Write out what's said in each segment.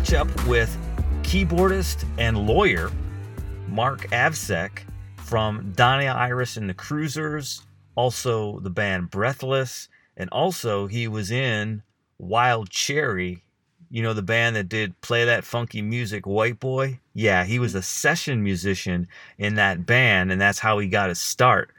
catch up with keyboardist and lawyer Mark Avsec from Donnie Iris and the Cruisers, also the band Breathless, and also he was in Wild Cherry. You know the band that did play that funky music white boy? Yeah he was a session musician in that band and that's how he got his start.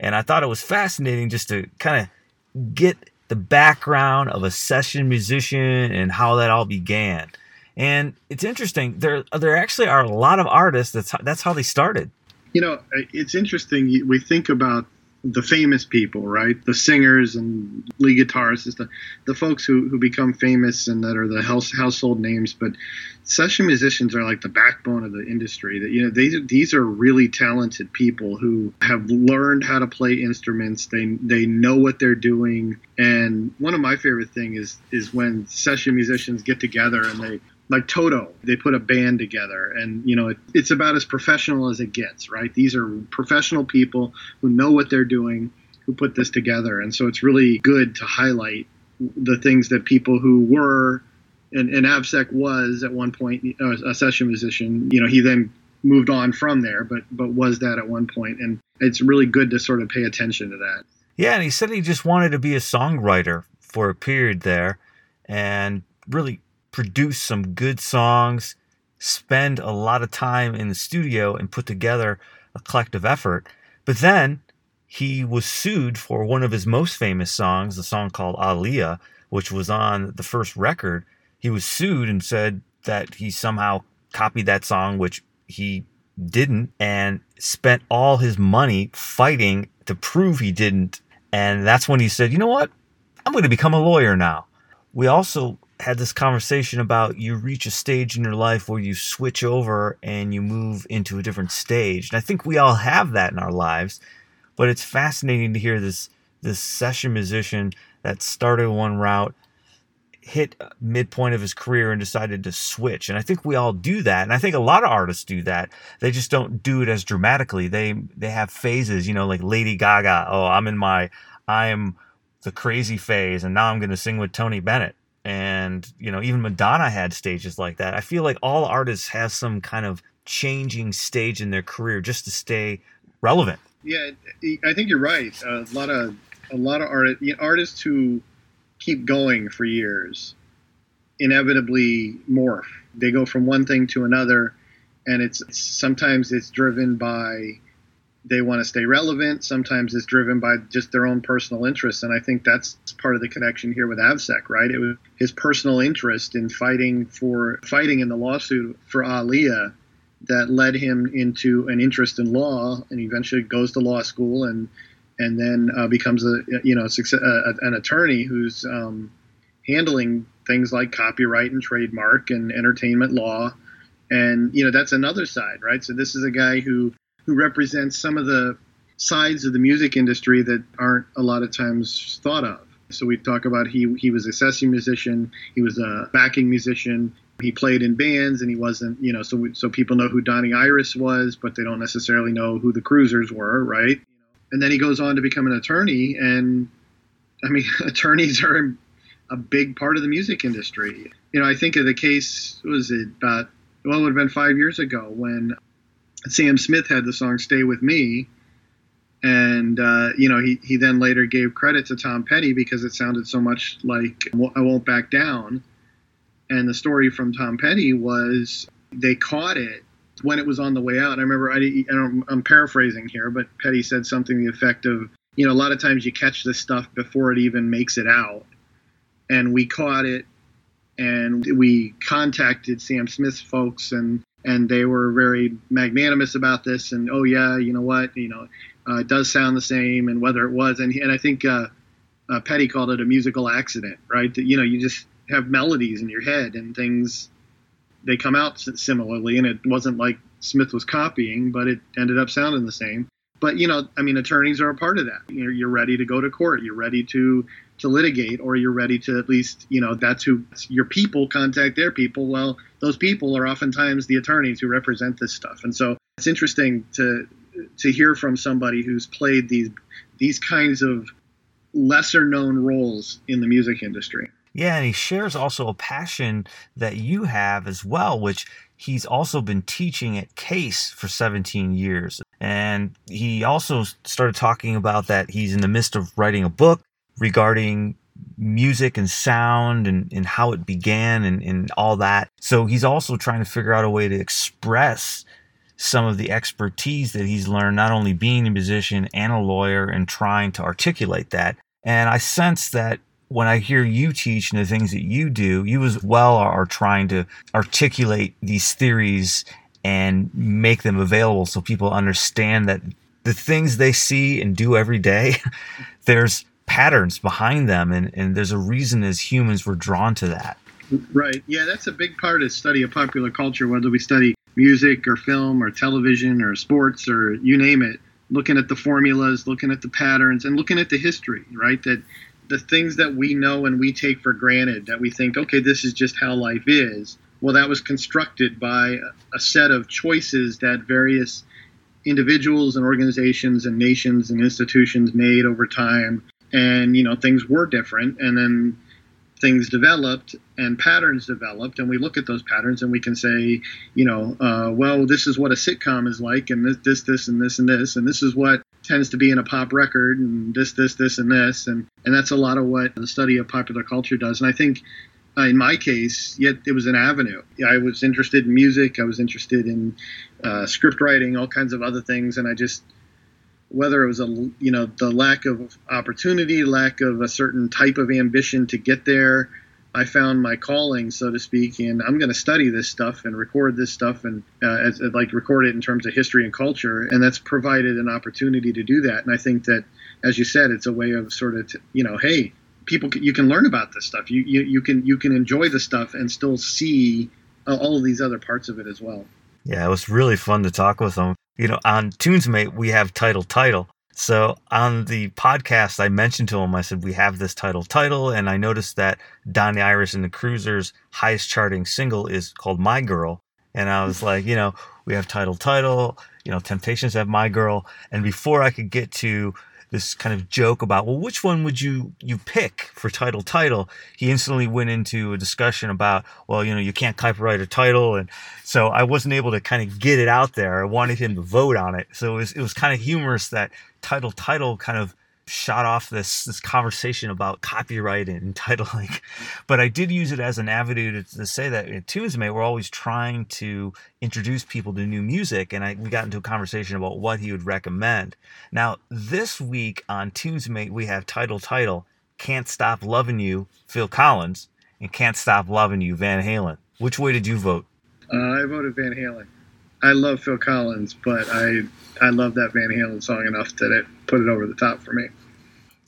And i thought it was fascinating just to kind of get the background of a session musician and how that all began and it's interesting there there actually are a lot of artists that's that's how they started you know it's interesting we think about the famous people, right? The singers and lead guitarists, the, the folks who, who become famous and that are the house, household names. But session musicians are like the backbone of the industry. That you know, these these are really talented people who have learned how to play instruments. They they know what they're doing. And one of my favorite things is is when session musicians get together and they like Toto, they put a band together, and you know it, it's about as professional as it gets, right? These are professional people who know what they're doing, who put this together, and so it's really good to highlight the things that people who were, and, and Avsec was at one point a session musician. You know, he then moved on from there, but but was that at one point, and it's really good to sort of pay attention to that. Yeah, and he said he just wanted to be a songwriter for a period there, and really produce some good songs, spend a lot of time in the studio, and put together a collective effort. But then he was sued for one of his most famous songs, the song called Aliyah, which was on the first record. He was sued and said that he somehow copied that song, which he didn't, and spent all his money fighting to prove he didn't. And that's when he said, you know what? I'm going to become a lawyer now. We also had this conversation about you reach a stage in your life where you switch over and you move into a different stage. And I think we all have that in our lives, but it's fascinating to hear this this session musician that started one route hit midpoint of his career and decided to switch. And I think we all do that. And I think a lot of artists do that. They just don't do it as dramatically. They they have phases, you know, like Lady Gaga, oh, I'm in my I'm the crazy phase and now I'm going to sing with Tony Bennett and you know even Madonna had stages like that. I feel like all artists have some kind of changing stage in their career just to stay relevant. Yeah, I think you're right. a lot of a lot of art, artists who keep going for years inevitably morph. They go from one thing to another, and it's sometimes it's driven by they want to stay relevant. Sometimes it's driven by just their own personal interests, and I think that's part of the connection here with Avsec, right? It was his personal interest in fighting for fighting in the lawsuit for Aliyah that led him into an interest in law, and eventually goes to law school and and then uh, becomes a you know success, an attorney who's um, handling things like copyright and trademark and entertainment law and you know that's another side right so this is a guy who who represents some of the sides of the music industry that aren't a lot of times thought of. So we talk about he he was a session musician, he was a backing musician, he played in bands, and he wasn't you know so we, so people know who Donnie Iris was, but they don't necessarily know who the Cruisers were, right? And then he goes on to become an attorney, and I mean attorneys are a big part of the music industry. You know, I think of the case was it about well, it would have been five years ago when Sam Smith had the song "Stay with Me," and uh, you know he he then later gave credit to Tom Petty because it sounded so much like "I Won't Back Down." And the story from Tom Petty was they caught it when it was on the way out. I remember I, I am paraphrasing here, but Petty said something the effect of, you know, a lot of times you catch this stuff before it even makes it out, and we caught it, and we contacted Sam Smith's folks and and they were very magnanimous about this. And oh yeah, you know what, you know, uh, it does sound the same, and whether it was, and and I think uh, uh, Petty called it a musical accident, right? That you know you just have melodies in your head and things they come out similarly, and it wasn't like Smith was copying, but it ended up sounding the same. But you know, I mean, attorneys are a part of that. You're, you're ready to go to court. You're ready to to litigate, or you're ready to at least, you know, that's who your people contact their people. Well, those people are oftentimes the attorneys who represent this stuff, and so it's interesting to to hear from somebody who's played these these kinds of lesser known roles in the music industry. Yeah, and he shares also a passion that you have as well, which he's also been teaching at Case for 17 years. And he also started talking about that he's in the midst of writing a book regarding music and sound and, and how it began and, and all that. So he's also trying to figure out a way to express some of the expertise that he's learned, not only being a musician and a lawyer and trying to articulate that. And I sense that when I hear you teach and the things that you do, you as well are trying to articulate these theories and make them available so people understand that the things they see and do every day, there's patterns behind them and, and there's a reason as humans we're drawn to that. Right. Yeah, that's a big part of study of popular culture, whether we study music or film or television or sports or you name it, looking at the formulas, looking at the patterns, and looking at the history, right? That the things that we know and we take for granted that we think, okay, this is just how life is. Well, that was constructed by a set of choices that various individuals and organizations and nations and institutions made over time. And, you know, things were different. And then things developed and patterns developed and we look at those patterns and we can say you know uh, well this is what a sitcom is like and this this this and this and this and this is what tends to be in a pop record and this this this and this and and that's a lot of what the study of popular culture does and i think in my case yet it was an avenue. I was interested in music. I was interested in uh, script writing all kinds of other things. And i just whether it was a you know the lack of opportunity, lack of a certain type of ambition to get there, I found my calling, so to speak, and I'm going to study this stuff and record this stuff and uh, as, like record it in terms of history and culture, and that's provided an opportunity to do that. And I think that, as you said, it's a way of sort of t- you know, hey, people, you can learn about this stuff. You you, you can you can enjoy the stuff and still see uh, all of these other parts of it as well. Yeah, it was really fun to talk with them. you know, on TunesMate, we have title title. So on the podcast, I mentioned to him, I said, we have this title title. And I noticed that Donnie Iris and the Cruisers' highest charting single is called My Girl. And I was like, you know, we have title title, you know, Temptations have My Girl. And before I could get to this kind of joke about, well, which one would you you pick for title title? He instantly went into a discussion about, well, you know, you can't copyright a title, and so I wasn't able to kind of get it out there. I wanted him to vote on it, so it was it was kind of humorous that title title kind of shot off this this conversation about copyright and titling, but I did use it as an avenue to, to say that at TunesMate we're always trying to introduce people to new music, and I we got into a conversation about what he would recommend. Now this week on TunesMate we have title title "Can't Stop Loving You" Phil Collins and "Can't Stop Loving You" Van Halen. Which way did you vote? Uh, I voted Van Halen. I love Phil Collins, but I I love that Van Halen song enough that it put it over the top for me.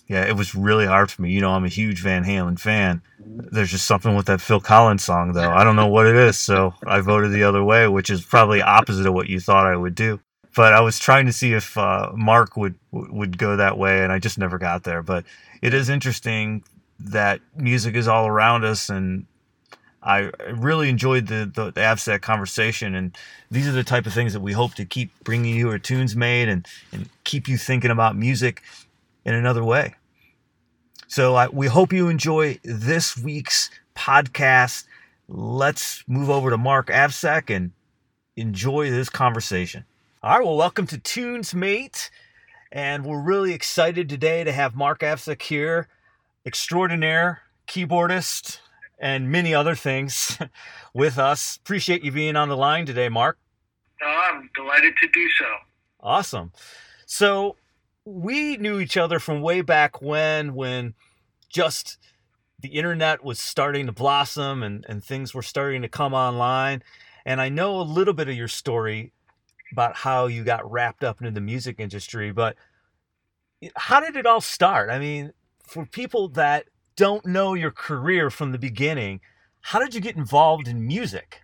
Yeah, it was really hard for me. You know, I'm a huge Van Halen fan. There's just something with that Phil Collins song, though. I don't know what it is, so I voted the other way, which is probably opposite of what you thought I would do. But I was trying to see if uh, Mark would would go that way, and I just never got there. But it is interesting that music is all around us, and I really enjoyed the, the, the conversation, and these are the type of things that we hope to keep bringing you our TunesMate and, and keep you thinking about music in another way. So I, we hope you enjoy this week's podcast. Let's move over to Mark AvSec and enjoy this conversation. All right, well, welcome to Tunes Mate. and we're really excited today to have Mark AvSec here, extraordinaire keyboardist, and many other things with us. Appreciate you being on the line today, Mark. Oh, I'm delighted to do so. Awesome. So we knew each other from way back when, when just the internet was starting to blossom and, and things were starting to come online. And I know a little bit of your story about how you got wrapped up into the music industry, but how did it all start? I mean, for people that don't know your career from the beginning, how did you get involved in music?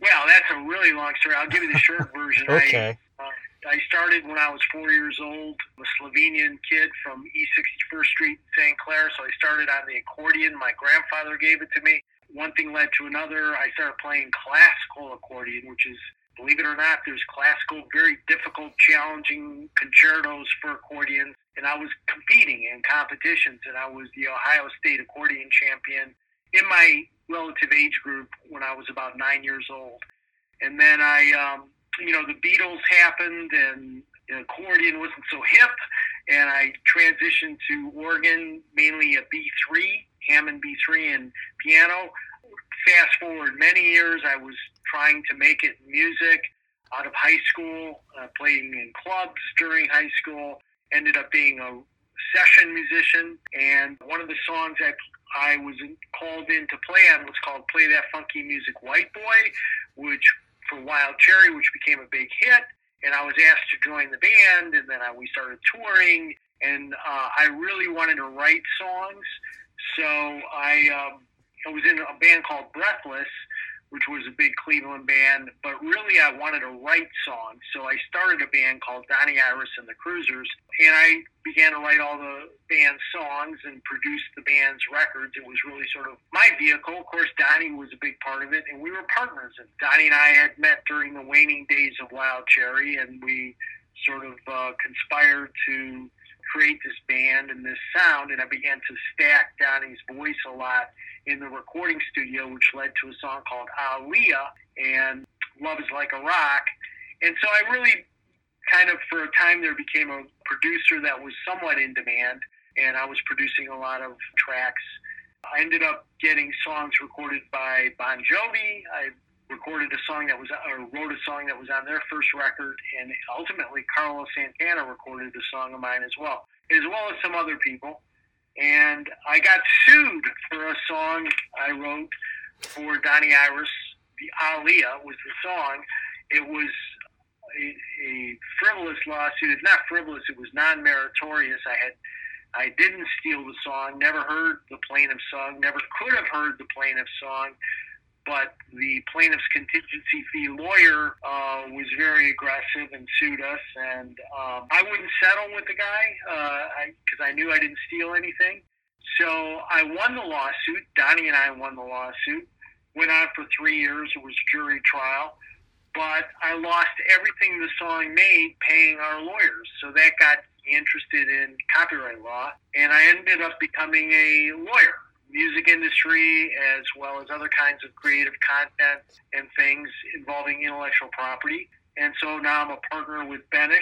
Well, that's a really long story. I'll give you the short version. okay. I, uh, I started when I was four years old. A Slovenian kid from East 61st Street, St. Clair. So I started on the accordion. My grandfather gave it to me. One thing led to another. I started playing classical accordion, which is believe it or not, there's classical, very difficult, challenging concertos for accordions. And I was competing in competitions, and I was the Ohio State accordion champion in my relative age group when I was about nine years old. And then I, um, you know, the Beatles happened, and accordion wasn't so hip, and I transitioned to organ, mainly a B3, Hammond B3, and piano. Fast forward many years, I was trying to make it music out of high school, uh, playing in clubs during high school, ended up being a session musician. And one of the songs I, I was called in to play on was called Play That Funky Music White Boy, which for Wild Cherry, which became a big hit. And I was asked to join the band, and then I, we started touring. And uh, I really wanted to write songs. So I, um, I was in a band called Breathless, which was a big Cleveland band, but really I wanted to write songs. So I started a band called Donnie Iris and the Cruisers, and I began to write all the band's songs and produce the band's records. It was really sort of my vehicle. Of course, Donnie was a big part of it, and we were partners. And Donnie and I had met during the waning days of Wild Cherry, and we sort of uh, conspired to create this band and this sound, and I began to stack Donnie's voice a lot in the recording studio, which led to a song called Aaliyah and Love is Like a Rock. And so I really kind of, for a time there, became a producer that was somewhat in demand, and I was producing a lot of tracks. I ended up getting songs recorded by Bon Jovi. I recorded a song that was, or wrote a song that was on their first record, and ultimately Carlos Santana recorded a song of mine as well, as well as some other people. And I got sued for a song I wrote for Donnie Iris. The Aaliyah was the song. It was a, a frivolous lawsuit. It's not frivolous. It was non-meritorious. I had I didn't steal the song. Never heard the plaintiff's song. Never could have heard the plaintiff's song but the plaintiff's contingency fee lawyer uh, was very aggressive and sued us. And um, I wouldn't settle with the guy because uh, I, I knew I didn't steal anything. So I won the lawsuit. Donnie and I won the lawsuit. Went on for three years. It was jury trial. But I lost everything the song made paying our lawyers. So that got me interested in copyright law. And I ended up becoming a lawyer music industry as well as other kinds of creative content and things involving intellectual property. And so now I'm a partner with Benesch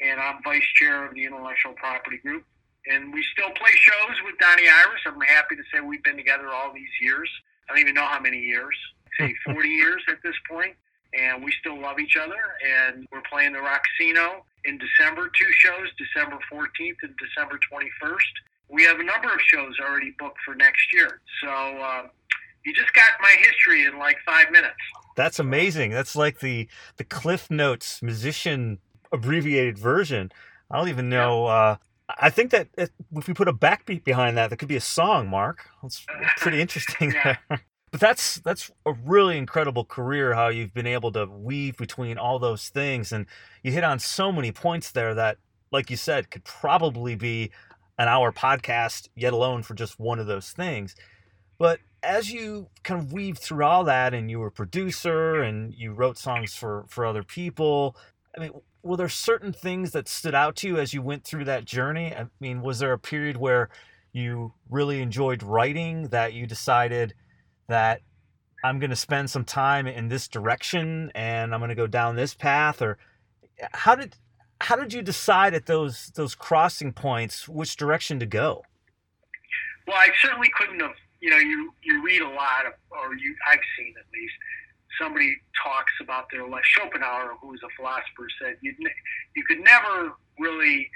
and I'm vice chair of the intellectual property group. And we still play shows with Donnie Iris. I'm happy to say we've been together all these years. I don't even know how many years, say 40 years at this point. And we still love each other. And we're playing the Roxian in December, two shows, December 14th and December 21st we have a number of shows already booked for next year. So uh, you just got my history in like five minutes. That's amazing. That's like the the Cliff Notes musician abbreviated version. I don't even know. Uh, I think that if we put a backbeat behind that, that could be a song. Mark, that's pretty interesting. yeah. But that's that's a really incredible career. How you've been able to weave between all those things, and you hit on so many points there that, like you said, could probably be an hour podcast, yet alone for just one of those things. But as you kind of weave through all that and you were a producer and you wrote songs for, for other people, I mean, were there certain things that stood out to you as you went through that journey? I mean, was there a period where you really enjoyed writing that you decided that I'm going to spend some time in this direction and I'm going to go down this path? Or how did how did you decide at those those crossing points which direction to go? Well, I certainly couldn't have. You know, you you read a lot of, or you I've seen at least somebody talks about their life. Schopenhauer, who was a philosopher, said you you could never really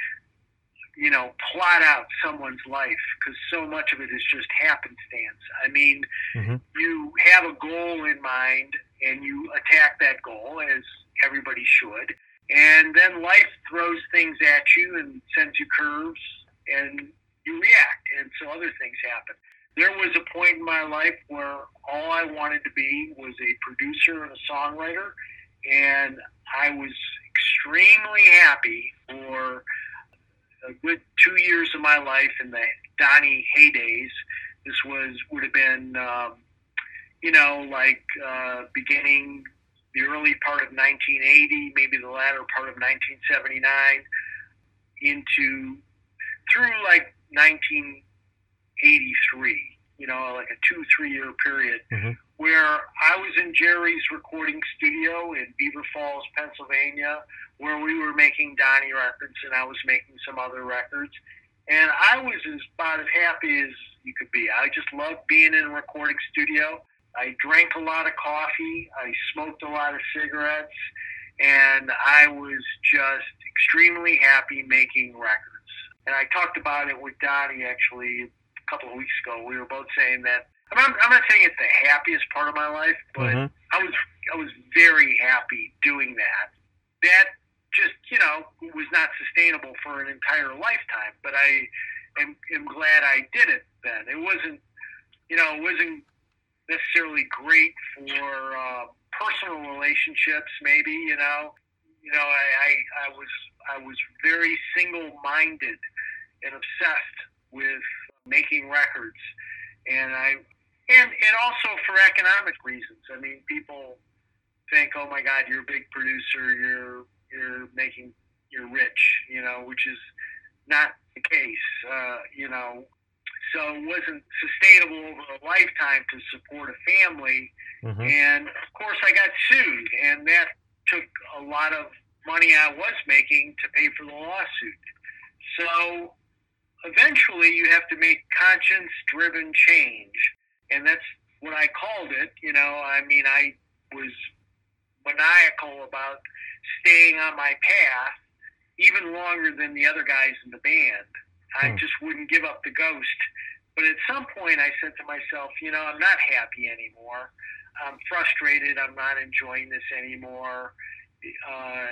you know plot out someone's life because so much of it is just happenstance. I mean, mm-hmm. you have a goal in mind and you attack that goal as everybody should and then life throws things at you and sends you curves, and you react. And so other things happen. There was a point in my life where all I wanted to be was a producer and a songwriter, and I was extremely happy for a good two years of my life in the Donnie heydays. This was would have been, um, you know, like uh, beginning the early part of 1980, maybe the latter part of 1979, into through like 1983. You know, like a two three year period Mhm. where I was in Jerry's recording studio in Beaver Falls, Pennsylvania, where we were making Donnie records and I was making some other records. And I was as about as happy as you could be. I just loved being in a recording studio. I drank a lot of coffee. I smoked a lot of cigarettes. And I was just extremely happy making records. And I talked about it with Donnie actually a couple of weeks ago. We were both saying that I'm not, I'm not saying it's the happiest part of my life, but Mhm. I was I was very happy doing that. That just you know was not sustainable for an entire lifetime, but I am, am glad I did it. Then it wasn't you know it wasn't necessarily great for uh, personal relationships. Maybe you know you know I, I I was I was very single minded and obsessed with making records, and I and and also for economic reasons. I mean, people think, "Oh my God, you're a big producer. You're you're making you're rich," you know, which is not the case. Uh, you know, so it wasn't sustainable over a lifetime to support a family. Mhm. And of course, I got sued, and that took a lot of money I was making to pay for the lawsuit. So eventually, you have to make conscience driven change. And that's what I called it. You know, I mean, I was maniacal about staying on my path even longer than the other guys in the band. I Hmm. just wouldn't give up the ghost. But at some point, I said to myself, you know, I'm not happy anymore. I'm frustrated. I'm not enjoying this anymore. Uh,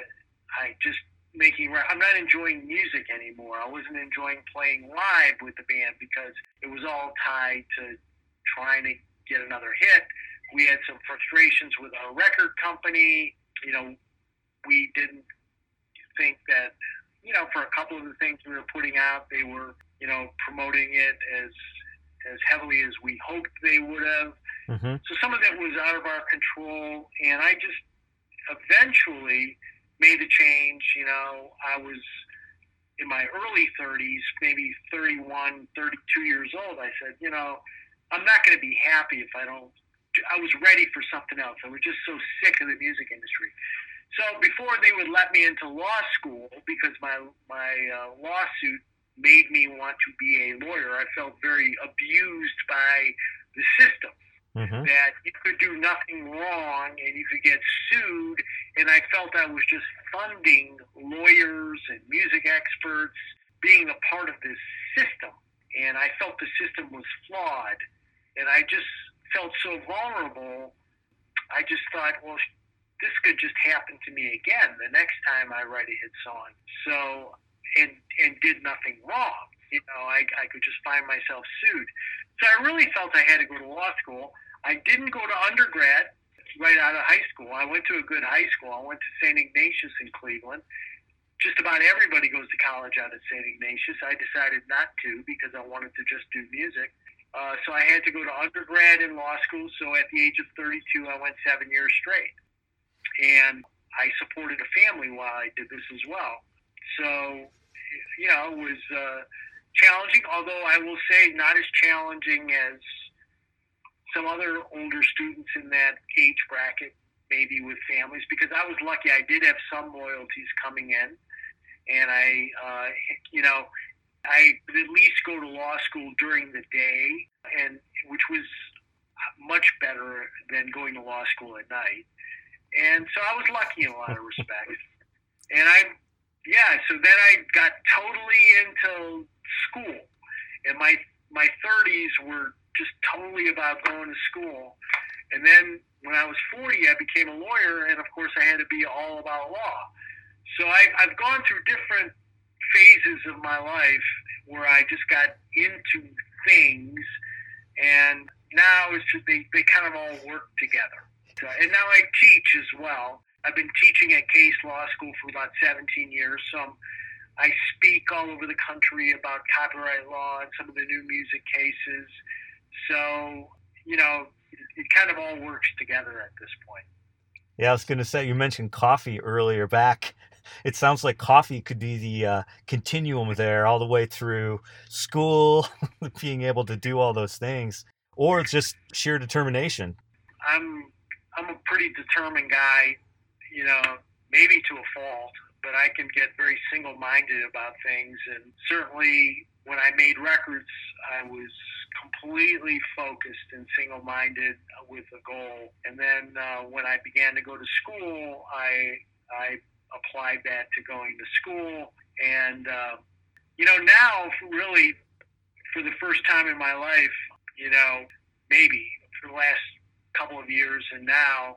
I just making. I'm not enjoying music anymore. I wasn't enjoying playing live with the band because it was all tied to trying to get another hit. We had some frustrations with our record company. You know, we didn't think that, you know, for a couple of the things we were putting out, they were, you know, promoting it as as heavily as we hoped they would have. Mhm. So some of that was out of our control, and I just eventually made the change. You know, I was in my early 30s, maybe 31, 32 years old. I said, you know, I'm not going to be happy if I don't. I was ready for something else. I was just so sick of the music industry. So before they would let me into law school, because my my uh, lawsuit made me want to be a lawyer, I felt very abused by the system Mhm. that you could do nothing wrong and you could get sued. And I felt I was just funding lawyers and music experts being a part of this system. And I felt the system was flawed. And I just felt so vulnerable. I just thought, well, this could just happen to me again the next time I write a hit song. So, and and did nothing wrong. You know, I, I could just find myself sued. So I really felt I had to go to law school. I didn't go to undergrad right out of high school. I went to a good high school. I went to St. Ignatius in Cleveland. Just about everybody goes to college out at St. Ignatius. I decided not to because I wanted to just do music. Uh, so I had to go to undergrad in law school. So at the age of 32, I went seven years straight. And I supported a family while I did this as well. So, you know, it was uh, challenging, although I will say not as challenging as some other older students in that age bracket, maybe with families, because I was lucky. I did have some loyalties coming in, and I, uh, you know, I would at least go to law school during the day, and which was much better than going to law school at night. And so I was lucky in a lot of respects. And I, yeah, so then I got totally into school, and my my 30s were just totally about going to school. And then when I was 40, I became a lawyer, and of course, I had to be all about law. So I, I've gone through different phases of my life where I just got into things, and now it's just, they, they kind of all work together. So, and now I teach as well. I've been teaching at Case Law School for about 17 years. So I'm, I speak all over the country about copyright law and some of the new music cases. So, you know, it, it kind of all works together at this point. Yeah, I was going to say you mentioned coffee earlier back. It sounds like coffee could be the uh, continuum there, all the way through school, being able to do all those things, or it's just sheer determination. I'm I'm a pretty determined guy, you know, maybe to a fault, but I can get very single-minded about things, and certainly when I made records, I was completely focused and single-minded with a goal. And then uh, when I began to go to school, I I applied that to going to school, and uh, you know now really for the first time in my life, you know maybe for the last couple of years, and now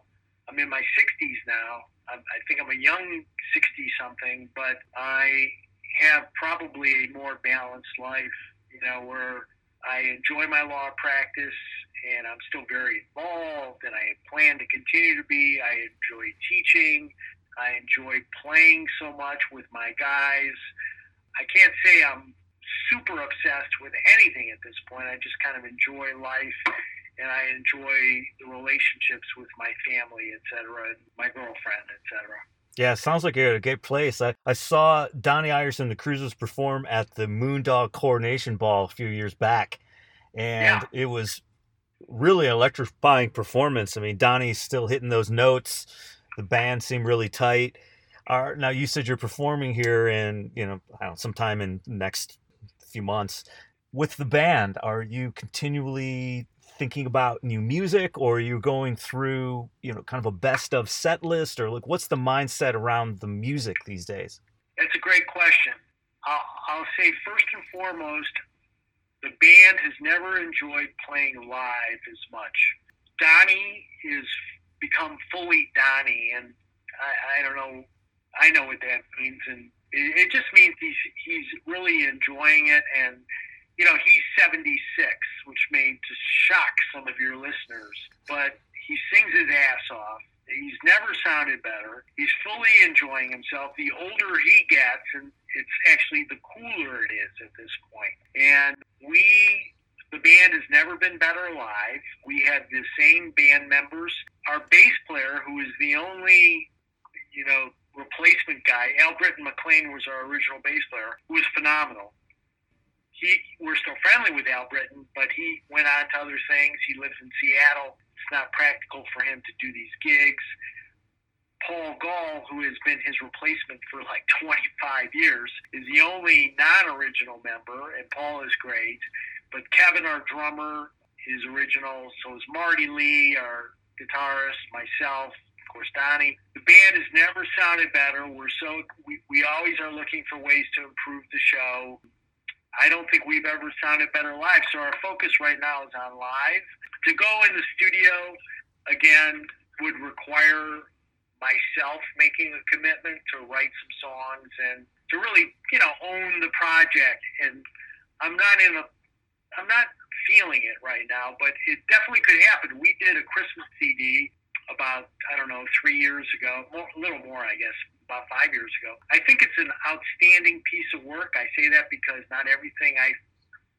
I'm in my 60s now. I, I think I'm a young 60 something, but I have probably a more balanced life, you know, where I enjoy my law practice and I'm still very involved and I plan to continue to be. I enjoy teaching. I enjoy playing so much with my guys. I can't say I'm super obsessed with anything at this point. I just kind of enjoy life and I enjoy the relationships with my family, et cetera, my girlfriend, et cetera. Yeah, sounds like a great place. I, I saw Donnie Iverson, and the Cruisers, perform at the Moondog Coronation Ball a few years back, and yeah. it was really electrifying performance. I mean, Donnie's still hitting those notes. The band seemed really tight. Are now you said you're performing here in you know I don't know, sometime in next few months with the band. Are you continually thinking about new music or are you going through you know kind of a best of set list or like what's the mindset around the music these days? That's a great question. I'll, I'll say first and foremost the band has never enjoyed playing live as much. Donnie has become fully donnie and i, I don't know i know what that means and it, it just means he's he's really enjoying it and you know, he's 76, which may just shock some of your listeners, but he sings his ass off. He's never sounded better. He's fully enjoying himself. The older he gets, and it's actually the cooler it is at this point. And we, the band has never been better live. We had the same band members. Our bass player, who is the only, you know, replacement guy, Albritton McClain was our original bass player, who was phenomenal he we're still friendly with Albritton, but he went on to other things. He lives in Seattle. It's not practical for him to do these gigs. Paul Goll, who has been his replacement for like 25 years, is the only non-original member, and Paul is great. But Kevin, our drummer, is original. So is Marty Lee, our guitarist, myself, of course, Donnie. The band has never sounded better. We're so we, we always are looking for ways to improve the show. I don't think we've ever sounded better live. So our focus right now is on live. To go in the studio again would require myself making a commitment to write some songs and to really, you know, own the project. And I'm not in a, I'm not feeling it right now, but it definitely could happen. We did a Christmas CD about I don't know three years ago, more, a little more, I guess, about five years ago. I think it's an outstanding piece of work. I say that because not everything I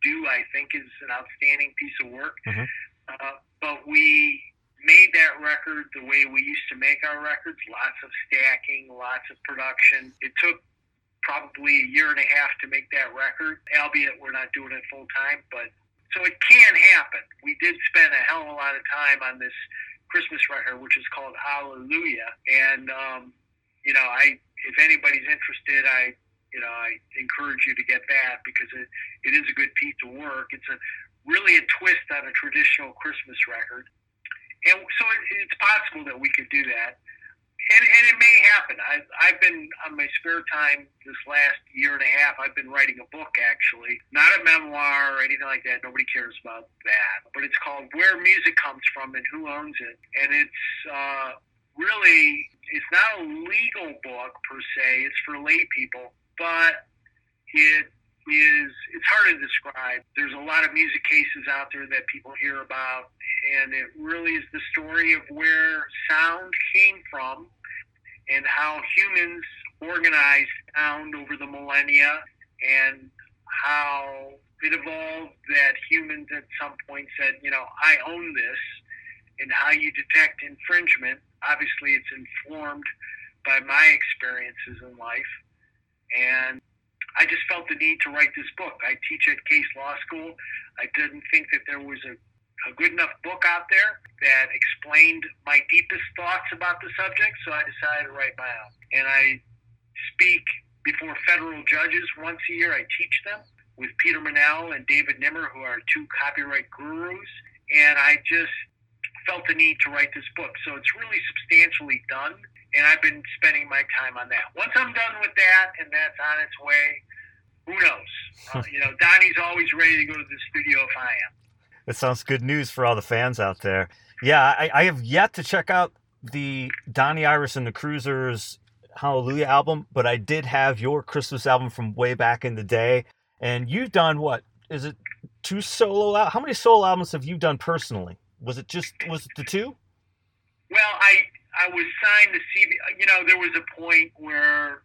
do I think is an outstanding piece of work. Mm-hmm. Uh, but we made that record the way we used to make our records lots of stacking, lots of production. It took probably a year and a half to make that record, albeit we're not doing it full time. But so it can happen. We did spend a hell of a lot of time on this Christmas record, which is called Hallelujah. And um, you know, I if anybody's interested, I you know I encourage you to get that because it, it is a good piece of work. It's a really a twist on a traditional Christmas record, and so it, it's possible that we could do that. And, and it may happen. I've, I've been on my spare time this last year and a half. I've been writing a book, actually, not a memoir or anything like that. Nobody cares about that. But it's called "Where Music Comes From and Who Owns It," and it's uh, really it's not a legal book per se. It's for lay people, but it is it's hard to describe. There's a lot of music cases out there that people hear about, and it really is the story of where sound came from and how humans organized sound over the millennia and how it evolved that humans at some point said, you know, I own this, and how you detect infringement obviously it's informed by my experiences in life. And I just felt the need to write this book. I teach at Case Law School. I didn't think that there was a, a good enough book out there that explained my deepest thoughts about the subject, so I decided to write my own. And I speak before federal judges once a year. I teach them with Peter Menell and David Nimmer, who are two copyright gurus. And I just felt the need to write this book. So it's really substantially done. And I've been spending my time on that. Once I'm done with that and that's on its way, who knows? Uh, you know, Donnie's always ready to go to the studio if I am. That sounds good news for all the fans out there. Yeah, I, I have yet to check out the Donnie Iris and the Cruisers Hallelujah album, but I did have your Christmas album from way back in the day. And you've done what? Is it two solo out? How many solo albums have you done personally? Was it just was it the two? Well, I I was signed to CB. You know, there was a point where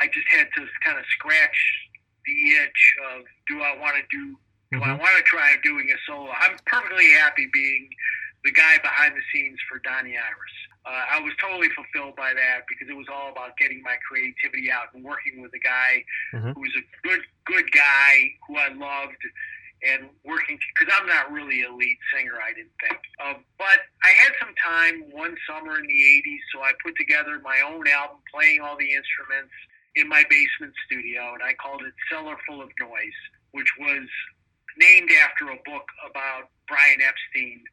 I just had to kind of scratch the itch of do I want to do do mm-hmm. I want to try doing a solo? I'm perfectly happy being the guy behind the scenes for Donnie Iris. Uh, I was totally fulfilled by that because it was all about getting my creativity out and working with a guy mm-hmm. who was a good good guy who I loved and working because I'm not really a lead singer, I didn't think. Uh, but I had some time one summer in the '80s, so I put together my own album, playing all the instruments in my basement studio, and I called it "Cellar Full of Noise," which was named after a book about Brian Epstein,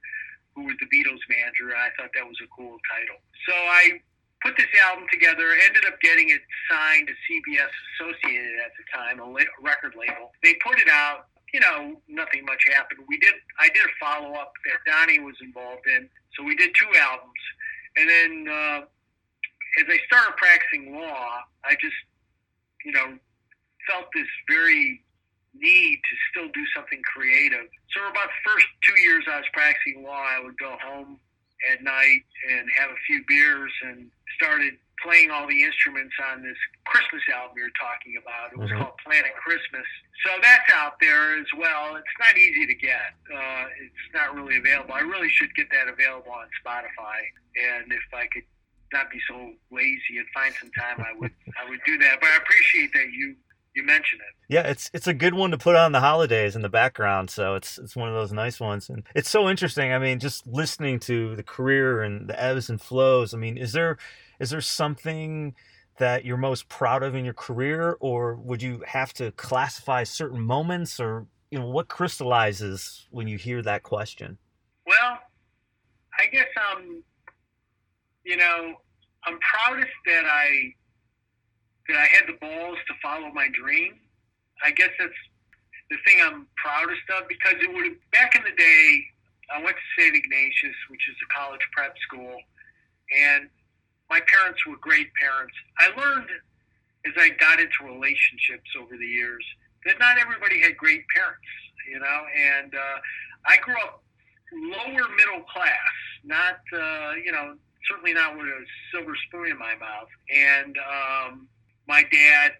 who was the Beatles manager. I thought that was a cool title. So I put this album together, ended up getting it signed to CBS Associated at the time, a record label. They put it out. You know, nothing much happened. We did. I did a follow up that Donnie was involved in. So we did two albums, and then uh, as I started practicing law, I just, you know, felt this very need to still do something creative. So about the first two years I was practicing law, I would go home at night and have a few beers and started playing all the instruments on this Christmas album you're talking about. It was mm-hmm. called Planet Christmas. So that's out there as well. It's not easy to get. Uh, it's not really available. I really should get that available on Spotify. And if I could not be so lazy and find some time, I would I would do that. But I appreciate that you you mention it. Yeah, it's it's a good one to put on the holidays in the background. So it's it's one of those nice ones, and it's so interesting. I mean, just listening to the career and the ebbs and flows. I mean, is there is there something that you're most proud of in your career, or would you have to classify certain moments, or you know, what crystallizes when you hear that question? Well, I guess um, you know, I'm proudest that I that I had the balls to follow my dream. I guess that's the thing I'm proudest of because it would have, back in the day, I went to St. Ignatius, which is a college prep school, and my parents were great parents. I learned as I got into relationships over the years that not everybody had great parents, you know, and uh, I grew up lower middle class, not, uh, you know, certainly not with a silver spoon in my mouth. And um, my dad,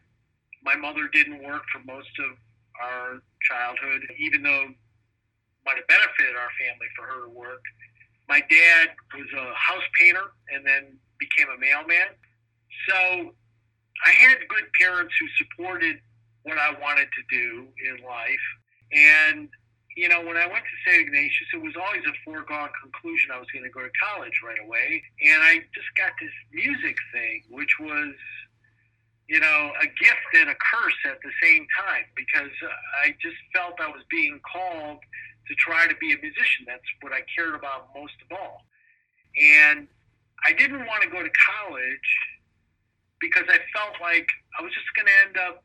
my mother didn't work for most of our childhood, even though might have benefited our family for her to work. My dad was a house painter and then became a mailman. So I had good parents who supported what I wanted to do in life. And, you know, when I went to St. Ignatius, it was always a foregone conclusion I was going to go to college right away. And I just got this music thing, which was you know, a gift and a curse at the same time because I just felt I was being called to try to be a musician. That's what I cared about most of all. And I didn't want to go to college because I felt like I was just going to end up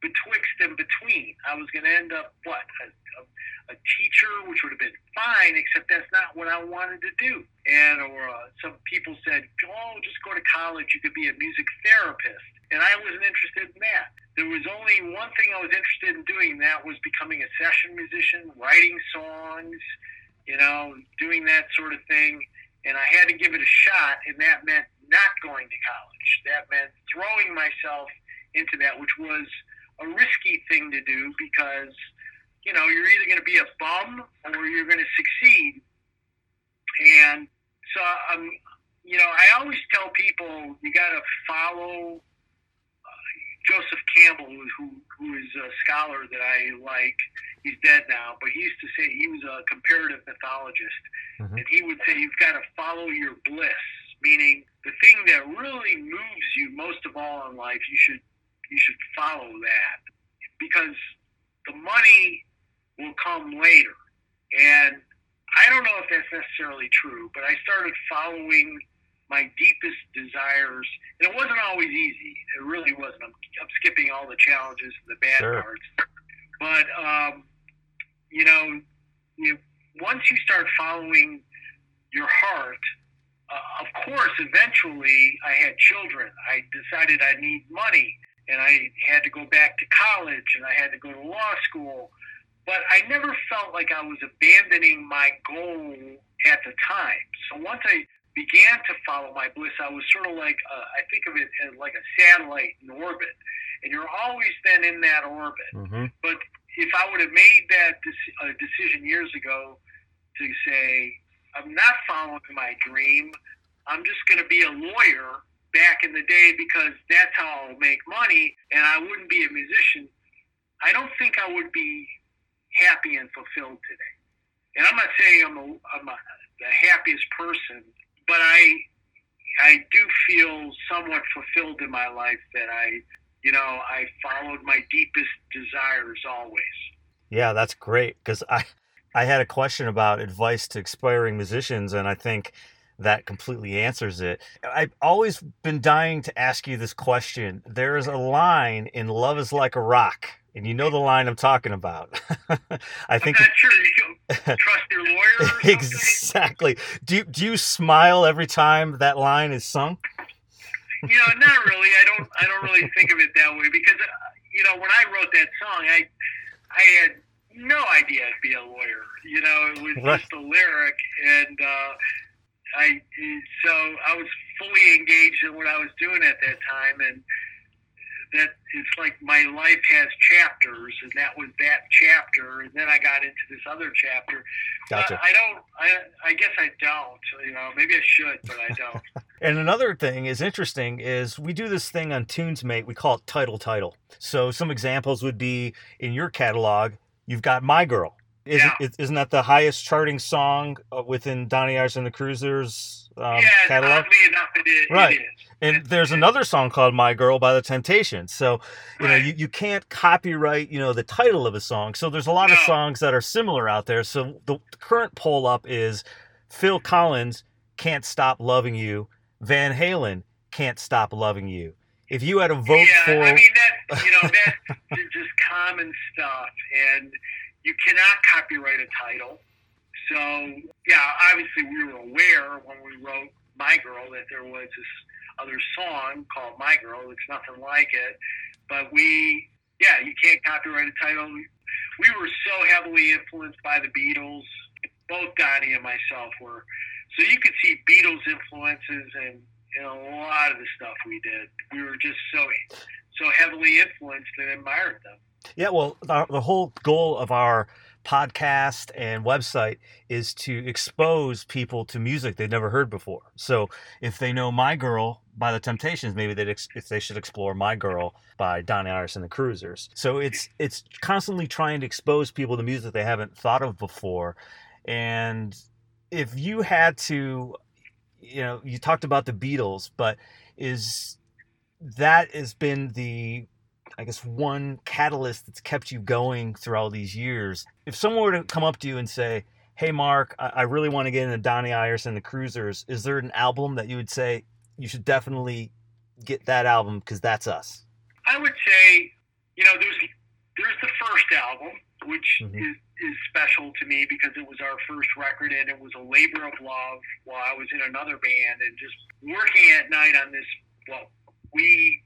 betwixt and between. I was going to end up what? A, a, a, teacher, which would have been fine, except that's not what I wanted to do. And or uh, some people said, "Oh, just go to college. You could be a music therapist." and I wasn't interested in that. There was only one thing I was interested in doing, and that was becoming a session musician, writing songs, you know, doing that sort of thing. And I had to give it a shot, and that meant not going to college. That meant throwing myself into that, which was a risky thing to do because, you know, you're either going to be a bum or you're going to succeed. And so I'm you know, I always tell people you got to follow Joseph Campbell, who, who who is a scholar that I like. He's dead now, but he used to say he was a comparative mythologist, Mhm. and he would say you've got to follow your bliss, meaning the thing that really moves you most of all in life. You should you should follow that because the money will come later, and I don't know if that's necessarily true, but I started following my deepest desires, and it wasn't always easy. It really wasn't. I'm, I'm skipping all the challenges and the bad Sure. parts, but um, you know, you once you start following your heart, uh, of course, eventually I had children. I decided I need money, and I had to go back to college, and I had to go to law school. But I never felt like I was abandoning my goal at the time. So once I began to follow my bliss, I was sort of like uh, I think of it as like a satellite in orbit, and you're always then in that orbit. Mm-hmm. But if I would have made that dec- uh, decision years ago to say, I'm not following my dream, I'm just going to be a lawyer back in the day because that's how I'll make money and I wouldn't be a musician, I don't think I would be happy and fulfilled today. And I'm not saying I'm, a, I'm a, the happiest person, but I, I do feel somewhat fulfilled in my life that I you know, I followed my deepest desires always. Yeah, that's great because I I had a question about advice to aspiring musicians, and I think that completely answers it. I've always been dying to ask you this question. There is a line in "Love Is Like a Rock," and you know the line I'm talking about. I think I'm not sure you trust your lawyer. Or exactly. Do you, do you smile every time that line is sung? You know, not really. I don't. I don't really think of it that way because uh, you know when I wrote that song, I I had no idea I'd be a lawyer. You know, it was Right. just a lyric, and uh, I so I was fully engaged in what I was doing at that time, and that it's like my life has chapters, and that was that chapter, and then I got into this other chapter. Gotcha. Uh, I don't. I I guess I don't. You know, maybe I should, but I don't. And another thing is interesting is we do this thing on TunesMate. We call it title title. So some examples would be in your catalog. You've got "My Girl." Isn't, Yeah. isn't that the highest charting song uh, within Donnie Iris and the Cruisers um, yeah, catalog? enough, is. Right. It is. And there's another song called "My Girl" by the Temptations. So you know you, you can't copyright you know the title of a song. So there's a lot of songs that are similar out there. So the current poll up is Phil Collins "Can't Stop Loving You," Van Halen "Can't Stop Loving You." If you had a vote yeah, for, I mean that you know that's just common stuff, and you cannot copyright a title. So yeah, obviously we were aware when we wrote "My Girl" that there was this other song called "My Girl." It's nothing like it, but we yeah, you can't copyright a title. We were so heavily influenced by the Beatles. Both Donnie and myself were. So you could see Beatles influences in, in a lot of the stuff we did. We were just so so heavily influenced and admired them. Yeah, well, the, the whole goal of our podcast and website is to expose people to music they've never heard before. So if they know My Girl by the Temptations, maybe they'd ex- if they should explore My Girl by Donnie Iris and the Cruisers. So it's it's constantly trying to expose people to music they haven't thought of before. And if you had to, you know, you talked about the Beatles, but is that has been the I guess one catalyst that's kept you going through all these years. If someone were to come up to you and say, "Hey, Mark, I, I really want to get into Donnie Iris and the Cruisers," is there an album that you would say you should definitely get that album because that's us? I would say, you know, there's there's the first album, which Mhm. is, is special to me because it was our first record and it was a labor of love while I was in another band and just working at night on this. Well, we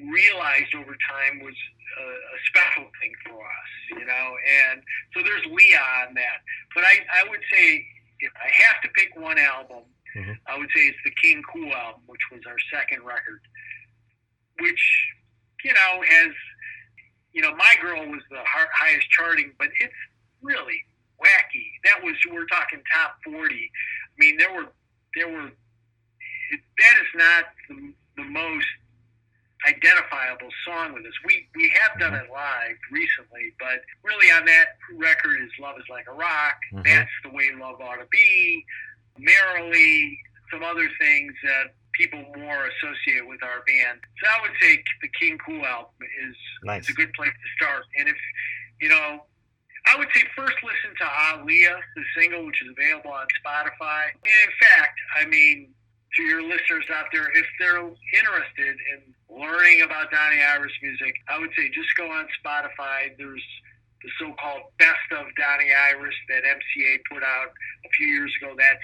realized over time was a, a special thing for us, you know. And so there's Leah on that. But I, I would say if I have to pick one album, Mhm. I would say it's the King Cool album, which was our second record, which you know has you know My Girl was the highest charting, but it's really wacky. That was we're talking top forty. I mean there were there were that is not the, the most identifiable song with us. We we have done it live recently, but really on that record is "Love Is Like a Rock." Mhm. That's the way love ought to be. Merilee, some other things that people more associate with our band. So I would say the King Cool album is Nice. is a good place to start. And if you know. I would say first listen to Aaliyah, the single, which is available on Spotify. And in fact, I mean, to your listeners out there, if they're interested in learning about Donnie Iris music, I would say just go on Spotify. There's the so-called Best of Donnie Iris that MCA put out a few years ago. That's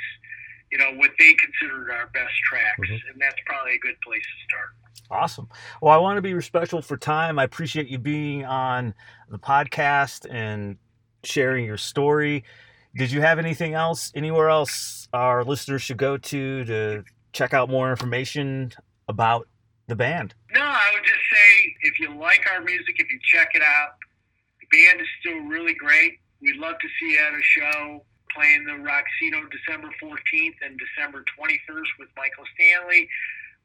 you know what they considered our best tracks, Mhm. and that's probably a good place to start. Awesome. Well, I want to be respectful for time. I appreciate you being on the podcast and sharing your story. Did you have anything else, anywhere else our listeners should go to to check out more information about the band? No, I would just say if you like our music, if you check it out, the band is still really great. We'd love to see you at a show playing the Roxian December 14th and December 21st with Michael Stanley.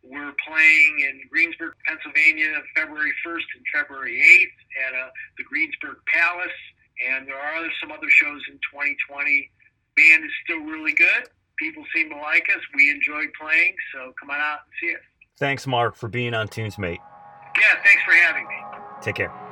We're playing in Greensburg, Pennsylvania, February 1st and February 8th at uh, the Greensburg Palace. And there are some other shows in 2020. Band is still really good. People seem to like us. We enjoy playing, so come on out and see us. Thanks, Mark, for being on Tunes Mate. Yeah, thanks for having me. Take care.